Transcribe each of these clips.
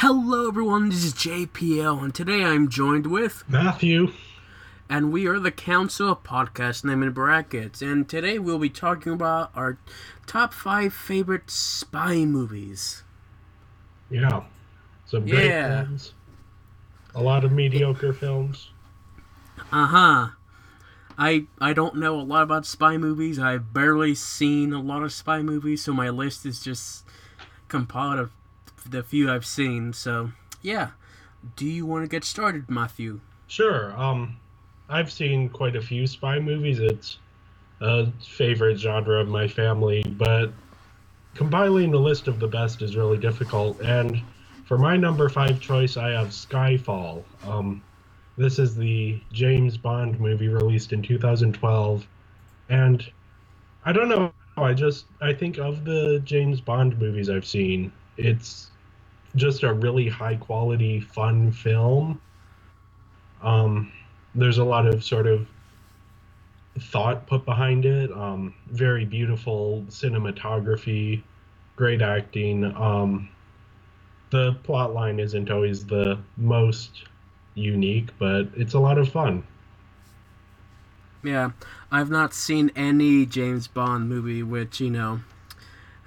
Hello, everyone. This is JPL, and today I'm joined with, Matthew. and we are the Council of Podcast Name in Brackets. And today we'll be talking about our top five favorite spy movies. Yeah. Some great Yeah. films. A lot of mediocre films. Uh huh. I I don't know a lot about spy movies. I've barely seen a lot of spy movies, so my list is just compiled of the few I've seen. So yeah. Do you want to get started, Matthew? Sure. Um I've seen quite a few spy movies. It's a favorite genre of my family, but compiling a list of the best is really difficult. And for my number five choice, I have Skyfall. Um, this is the James Bond movie released in 2012, and I don't know. I just I think of the James Bond movies I've seen, it's just a really high quality, fun film. Um, there's a lot of sort of thought put behind it. Um, very beautiful cinematography, great acting. Um, the plot line isn't always the most unique, but it's a lot of fun. Yeah, I've not seen any James Bond movie, which, you know,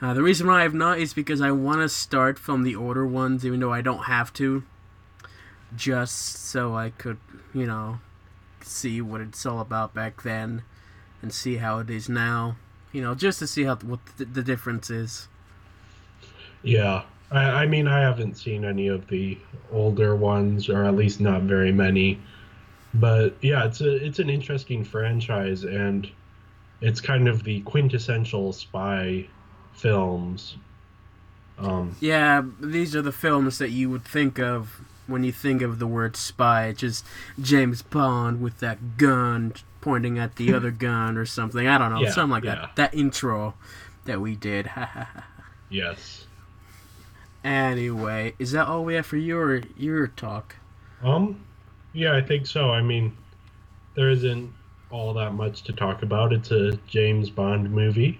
uh, the reason why I've not is because I want to start from the older ones, even though I don't have to, just so I could, you know, see what it's all about back then and see how it is now. You know, just to see how what the, difference is. Yeah. I, I mean, I haven't seen any of the older ones, or at least not very many. But yeah, it's a it's an interesting franchise, and it's kind of the quintessential spy films. Um, Yeah, these are the films that you would think of when you think of the word spy. It's Just James Bond with that gun pointing at the other gun or something. I don't know, Yeah, something like yeah. that. That intro that we did. yes. anyway, is that all we have for your your talk? Um, yeah, I think so. I mean, there isn't all that much to talk about. It's a James Bond movie,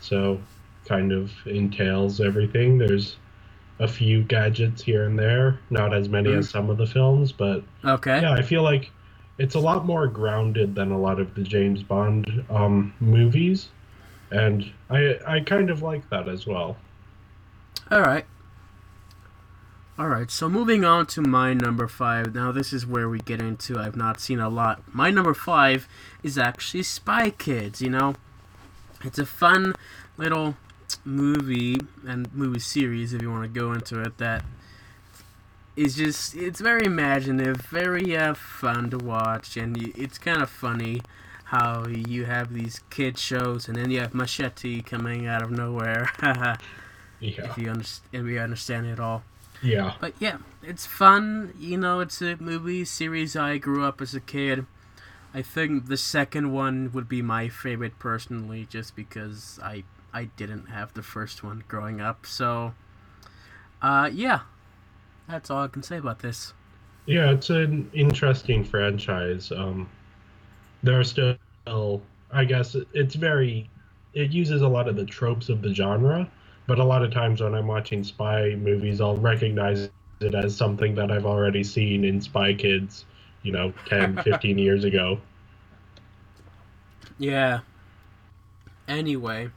so kind of entails everything. There's a few gadgets here and there, not as many as some of the films, but Okay. yeah, I feel like it's a lot more grounded than a lot of the James Bond um, movies, and I I kind of like that as well. All right. All right. So moving on to my number five. Now this is where we get into. I've not seen a lot. My number five is actually Spy Kids. You know, it's a fun little movie and movie series if you want to go into it. That is just it's very imaginative, very uh, fun to watch, and it's kind of funny how you have these kid shows and then you have Machete coming out of nowhere. Yeah, if you understand, if you understand it all. yeah, But yeah, it's fun. You know, it's a movie series I grew up as a kid. I think the second one would be my favorite personally, just because I I didn't have the first one growing up. So, uh, yeah, that's all I can say about this. Yeah, it's an interesting franchise. Um, there are still, I guess, it's very, it uses a lot of the tropes of the genre, but a lot of times when I'm watching spy movies, I'll recognize it as something that I've already seen in Spy Kids, you know, 10, 15 years ago. Yeah. Anyway,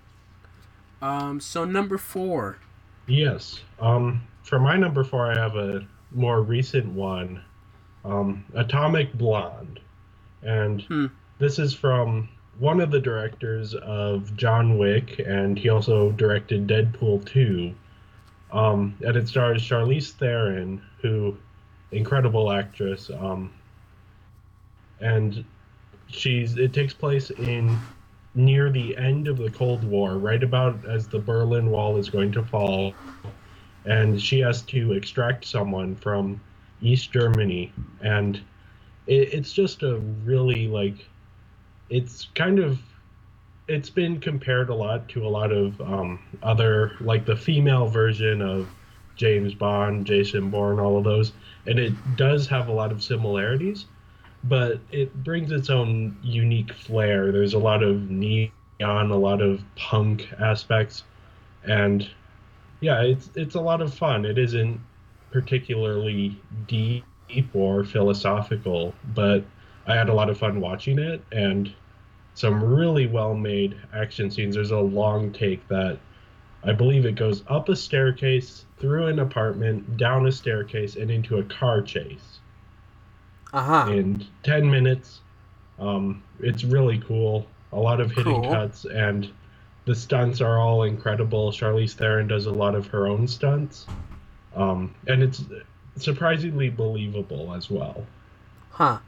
um, so number four. Yes. Um, for my number four, I have a more recent one, um, Atomic Blonde, and Hmm. this is from one of the directors of John Wick, and he also directed Deadpool two. Um, and it stars Charlize Theron, who, incredible actress. Um, and she's it takes place in near the end of the Cold War, right about as the Berlin Wall is going to fall, and she has to extract someone from East Germany, and it, it's just a really like, it's kind of, it's been compared a lot to a lot of um, other like the female version of James Bond, Jason Bourne, all of those, and it does have a lot of similarities but it brings its own unique flair. There's a lot of neon, a lot of punk aspects, and yeah, it's it's a lot of fun. It isn't particularly deep or philosophical, but I had a lot of fun watching it and some really well made action scenes. There's a long take that I believe it goes up a staircase, through an apartment, down a staircase, and into a car chase Uh huh. in 10 minutes. Um, it's really cool. A lot of hidden Cool. cuts, and the stunts are all incredible. Charlize Theron does a lot of her own stunts. Um, and it's surprisingly believable as well. Huh.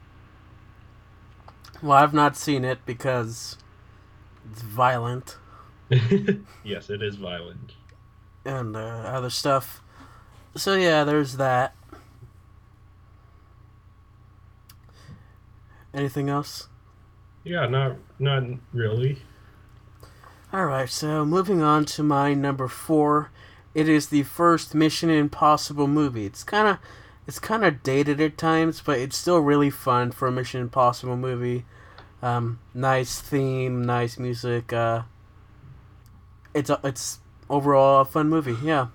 Well, I've not seen it because it's violent yes, it is violent. and uh, other stuff. So yeah, there's that. Anything else? Yeah, not not really. All right, so moving on to my number four, it is the first Mission Impossible movie. It's kind of, it's kind of dated at times, but it's still really fun for a Mission Impossible movie. Um, nice theme, nice music. Uh, it's a, it's overall a fun movie. Yeah.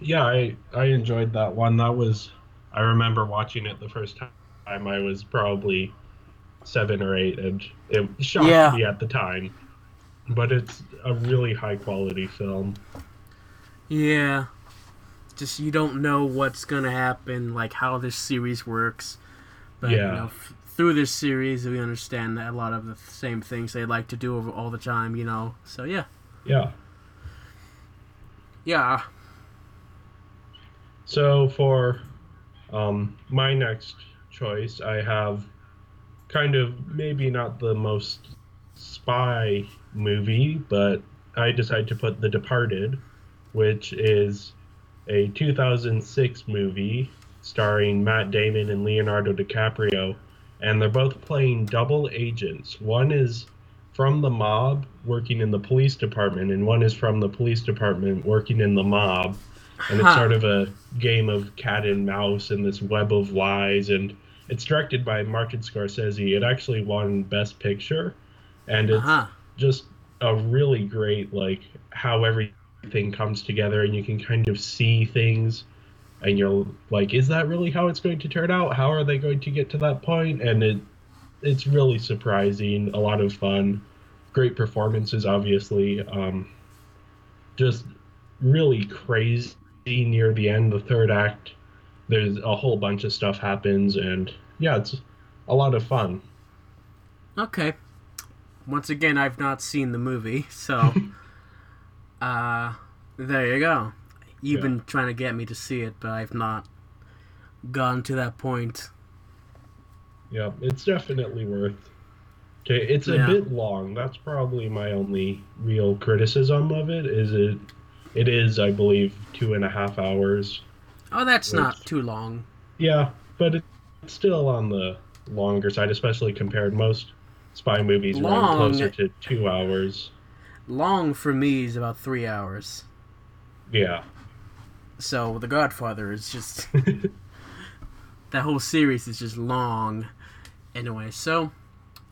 Yeah, I I enjoyed that one. That was I remember watching it the first time I was probably seven or eight, and it shocked Yeah. me at the time. But it's a really high quality film. Yeah. Just you don't know what's gonna happen, like how this series works. But you Yeah. know, f- through this series, we understand that a lot of the same things they like to do over all the time. You know, so yeah, Yeah. yeah. So for um, my next choice, I have kind of maybe not the most spy movie, but I decided to put The Departed, which is a 2006 movie starring Matt Damon and Leonardo DiCaprio, and they're both playing double agents. One is from the mob working in the police department, and one is from the police department working in the mob and it's sort of a game of cat and mouse in this web of lies. And it's directed by martin scorsese. It actually won best picture. And it's Uh huh. just a really great like how everything comes together and you can kind of see things. And you're like is that really how it's going to turn out? How are they going to get to that point? And it it's really surprising. A lot of fun. Great performances obviously. Um just really crazy near the end the third act there's a whole bunch of stuff happens and yeah it's a lot of fun Okay. Once again, I've not seen the movie, so uh, there you go. You've Yeah. been trying to get me to see it, but I've not gotten to that point. yeah it's definitely worth okay it's a Yeah. bit long that's probably my only real criticism of it is it it is i believe two and a half hours Oh, that's not too long. yeah but it's still on the longer side especially compared most spy movies run closer to two hours Long for me is about three hours. yeah So The Godfather is just that whole series is just long. Anyway, so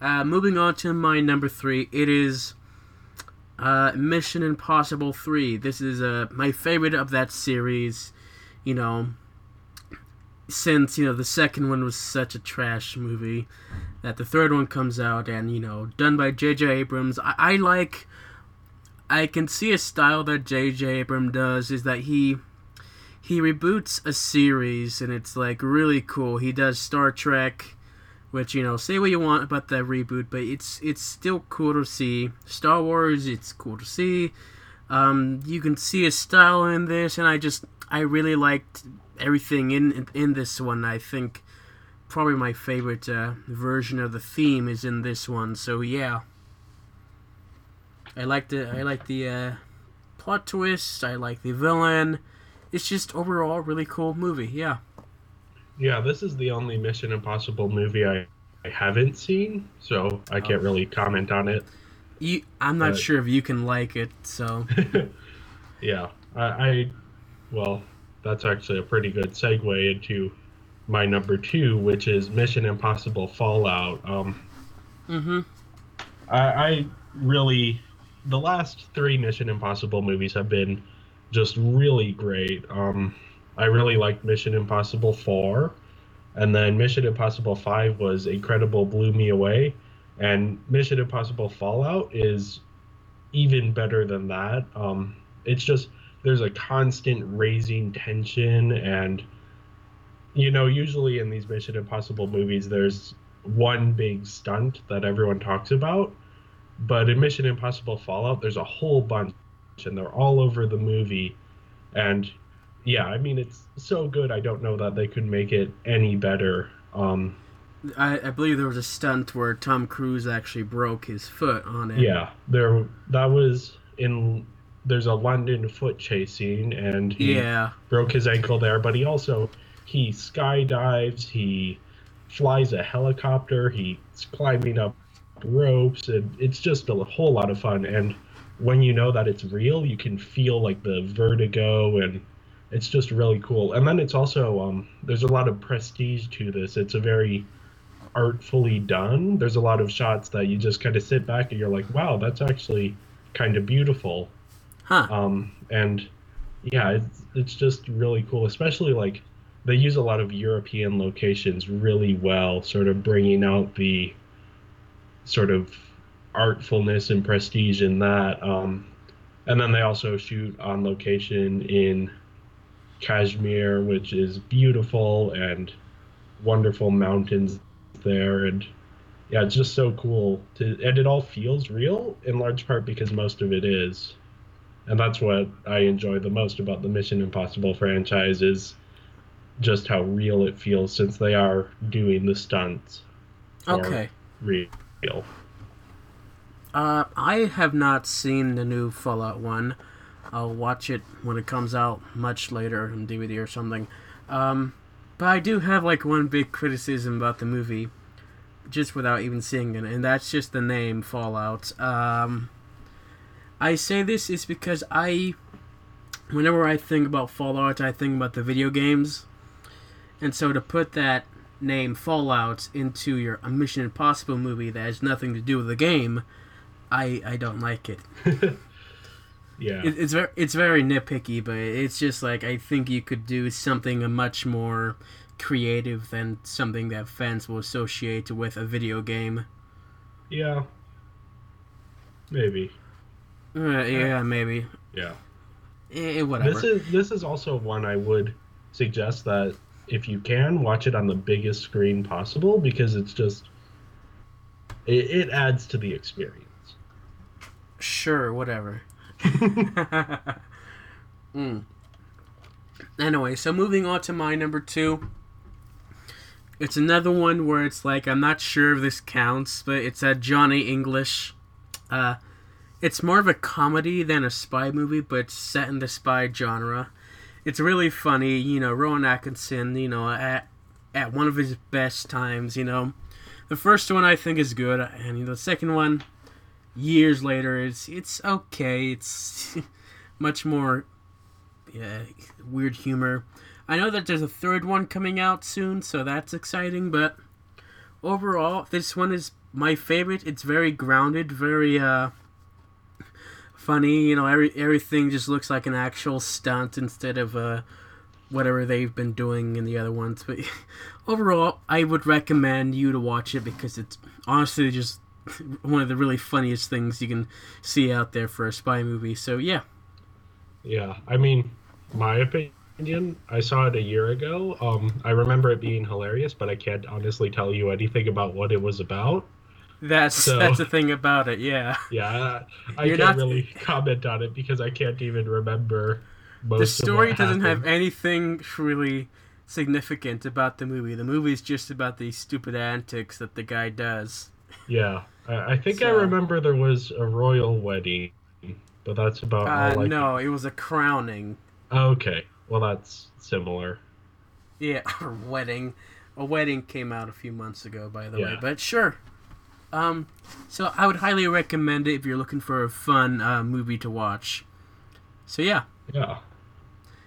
uh, moving on to my number three, it is uh, Mission Impossible Three. This is uh, my favorite of that series. You know, since you know the second one was such a trash movie, that the third one comes out and you know done by J.J. Abrams. I, I like. I can see a style that J.J. Abrams does is that he he reboots a series and it's like really cool. He does Star Trek, which you know, say what you want about that reboot, but it's it's still cool to see. Star Wars, it's cool to see. Um, you can see a style in this, and I just I really liked everything in in, this one. I think probably my favorite uh, version of the theme is in this one. So yeah, I like the I like the uh, plot twist. I like the villain. It's just overall really cool movie. Yeah. Yeah, this is the only Mission Impossible movie I, I haven't seen, so I can't really comment on it. You, I'm not Right. sure if you can like it, so yeah, I, I, well, that's actually a pretty good segue into my number two, which is Mission Impossible Fallout. Um, mm-hmm. I, I really, the last three Mission Impossible movies have been just really great. Um, I really liked Mission Impossible 4. And then Mission Impossible 5 was incredible, blew me away. And Mission Impossible Fallout is even better than that. Um, it's just, there's a constant raising tension. And, you know, usually in these Mission Impossible movies, there's one big stunt that everyone talks about. But in Mission Impossible Fallout, there's a whole bunch, and they're all over the movie. And yeah, I mean, it's so good. I don't know that they could make it any better. Um, I, I believe there was a stunt where Tom Cruise actually broke his foot on it. yeah, there. That was in. There's a London foot chase scene, and he Yeah. broke his ankle there. But he also he skydives. He flies a helicopter. He's climbing up ropes, and it's just a whole lot of fun. And when you know that it's real, you can feel like the vertigo, and it's just really cool. And then it's also um, there's a lot of prestige to this. It's a very artfully done. There's a lot of shots that you just kind of sit back and you're like, wow, that's actually kind of beautiful Huh. um, and yeah, it's, it's just really cool. Especially like they use a lot of European locations really well, sort of bringing out the sort of artfulness and prestige in that. Um, and then they also shoot on location in Kashmir, which is beautiful and wonderful mountains there, and yeah, it's just so cool. To, and it all feels real in large part because most of it is and that's what I enjoy the most about the Mission Impossible franchise is just how real it feels since they are doing the stunts. Okay. Real. Uh, I have not seen the new Fallout 1. I'll watch it when it comes out much later on DVD or something. Um, but I do have like one big criticism about the movie, just without even seeing it, and that's just the name Fallout. Um, I say this is because I, whenever I think about Fallout, I think about the video games, and so to put that name Fallout into your Mission Impossible movie that has nothing to do with the game, I I don't like it. Yeah. it it's very it's very nitpicky, but it's just like I think you could do something a much more creative than something that fans will associate with a video game. yeah. Maybe. Uh, yeah, maybe. Yeah. Eh, whatever. This is this is also one I would suggest that if you can watch it on the biggest screen possible because it's just it, it adds to the experience. Sure, whatever. Mm. Anyway, so moving on to my number two. It's another one where it's like I'm not sure if this counts, but it's a Johnny English. Uh, it's more of a comedy than a spy movie, but it's set in the spy genre. It's really funny, you know. Rowan Atkinson, you know, at at one of his best times, you know. The first one I think is good, and the second one, years later, it's it's okay. It's much more yeah, weird humor. I know that there's a third one coming out soon, so that's exciting. But overall, this one is my favorite. It's very grounded, very uh, funny. You know, every everything just looks like an actual stunt instead of uh, whatever they've been doing in the other ones. But overall, I would recommend you to watch it because it's honestly just one of the really funniest things you can see out there for a spy movie. So yeah, Yeah, I mean, my opinion, I saw it a year ago. Um, I remember it being hilarious, but I can't honestly tell you anything about what it was about. that's So- that's the thing about it. Yeah, Yeah, I You're can't not- really comment on it because I can't even remember most the story doesn't have anything really significant about the movie. The movie's just about these stupid antics that the guy does. Yeah, I, I think I remember there was a royal wedding, but that's about Uh, no, it was a crowning. Okay, well that's similar. Yeah, or wedding. A wedding came out a few months ago, by the way. Yeah. But sure. Um, so I would highly recommend it if you're looking for a fun uh, movie to watch. So yeah. Yeah,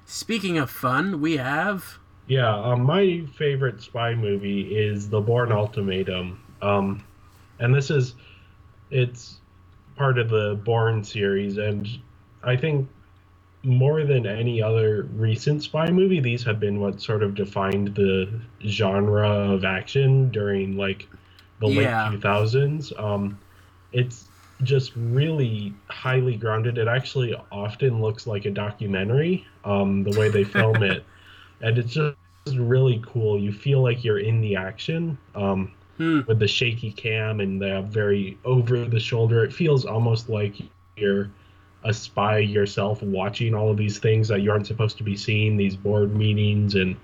Speaking of fun, we have yeah. Um, my favorite spy movie is The Bourne Ultimatum. Um, and this is it's part of the Bourne series, and I think more than any other recent spy movie, these have been what sort of defined the genre of action during like the Yeah. late 2000s. Um, it's just really highly grounded. It actually often looks like a documentary, um, the way they film it, and it's just really cool. You feel like you're in the action. Um, Hmm. with the shaky cam and the very over the shoulder. It feels almost like you're a spy yourself watching all of these things that you aren't supposed to be seeing, these board meetings and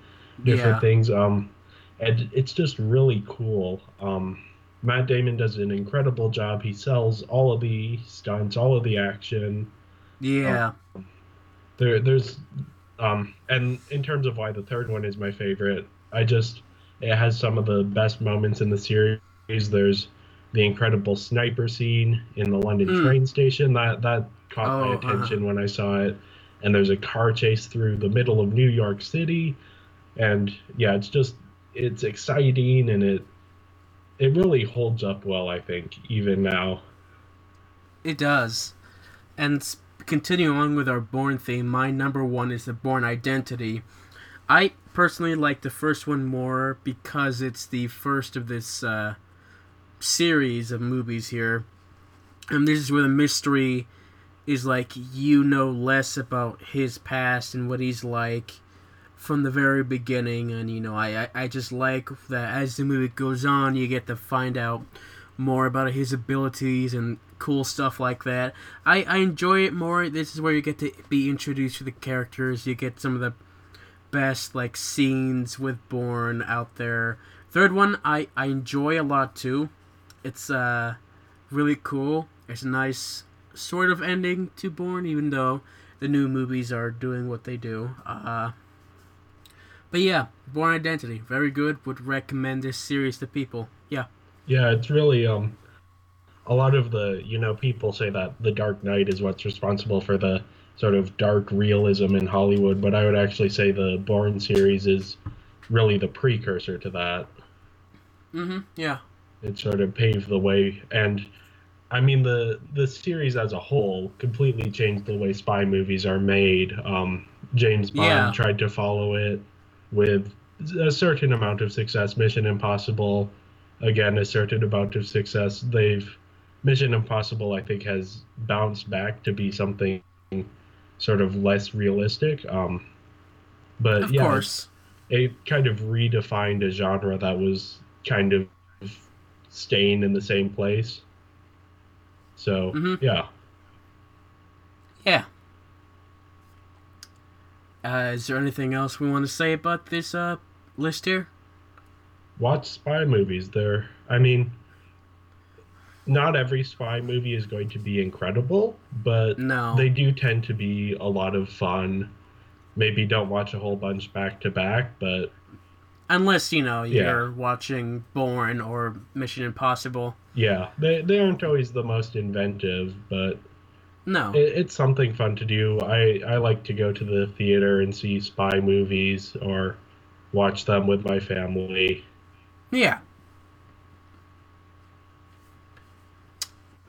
different Yeah. things. Um, and it's just really cool. Um, Matt Damon does an incredible job. He sells all of the stunts, all of the action. Yeah. There, there's, um, and in terms of why the third one is my favorite, I just it has some of the best moments in the series. There's the incredible sniper scene in the London Mm. train station that that caught Oh, my uh-huh. attention when I saw it. And there's a car chase through the middle of New York City, and yeah, it's just it's exciting and it it really holds up well. I think even now. It does. And continuing on with our Bourne theme, my number one is the Bourne Identity. I personally like the first one more because it's the first of this uh, series of movies here. And this is where the mystery is like you know less about his past and what he's like from the very beginning. And, you know, I, I, just like that as the movie goes on, you get to find out more about his abilities and cool stuff like that. I, I enjoy it more. This is where you get to be introduced to the characters. You get some of the best like scenes with Bourne out there. Third one I, I enjoy a lot too. It's uh really cool. It's a nice sort of ending to Bourne, even though the new movies are doing what they do. Uh but yeah, Bourne Identity, very good. Would recommend this series to people. Yeah. Yeah, it's really um a lot of the you know people say that the Dark Knight is what's responsible for the sort of dark realism in Hollywood, but I would actually say the Bourne series is really the precursor to that. Mm-hmm. Yeah. It sort of paved the way and I mean the the series as a whole completely changed the way spy movies are made. Um James Bond Yeah. tried to follow it with a certain amount of success. Mission Impossible again a certain amount of success. They've Mission Impossible, I think, has bounced back to be something sort of less realistic. Um, but Of yeah, course. it kind of redefined a genre that was kind of staying in the same place. So Mhm. yeah, Yeah. Uh, is there anything else we want to say about this uh, list here? watch spy movies. They're, I mean, not every spy movie is going to be incredible, but No. they do tend to be a lot of fun. Maybe don't watch a whole bunch back to back, but Unless, you know, you're watching Bourne or Mission Impossible. yeah, they they aren't always the most inventive, but No. it, it's something fun to do. I I like to go to the theater and see spy movies or watch them with my family. yeah.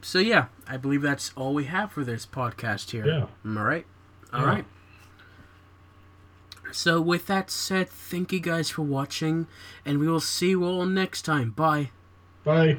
So, yeah, I believe that's all we have for this podcast here. Yeah. Mm, Am I? All Yeah. right. So, with that said, thank you guys for watching, and we will see you all next time. Bye. Bye.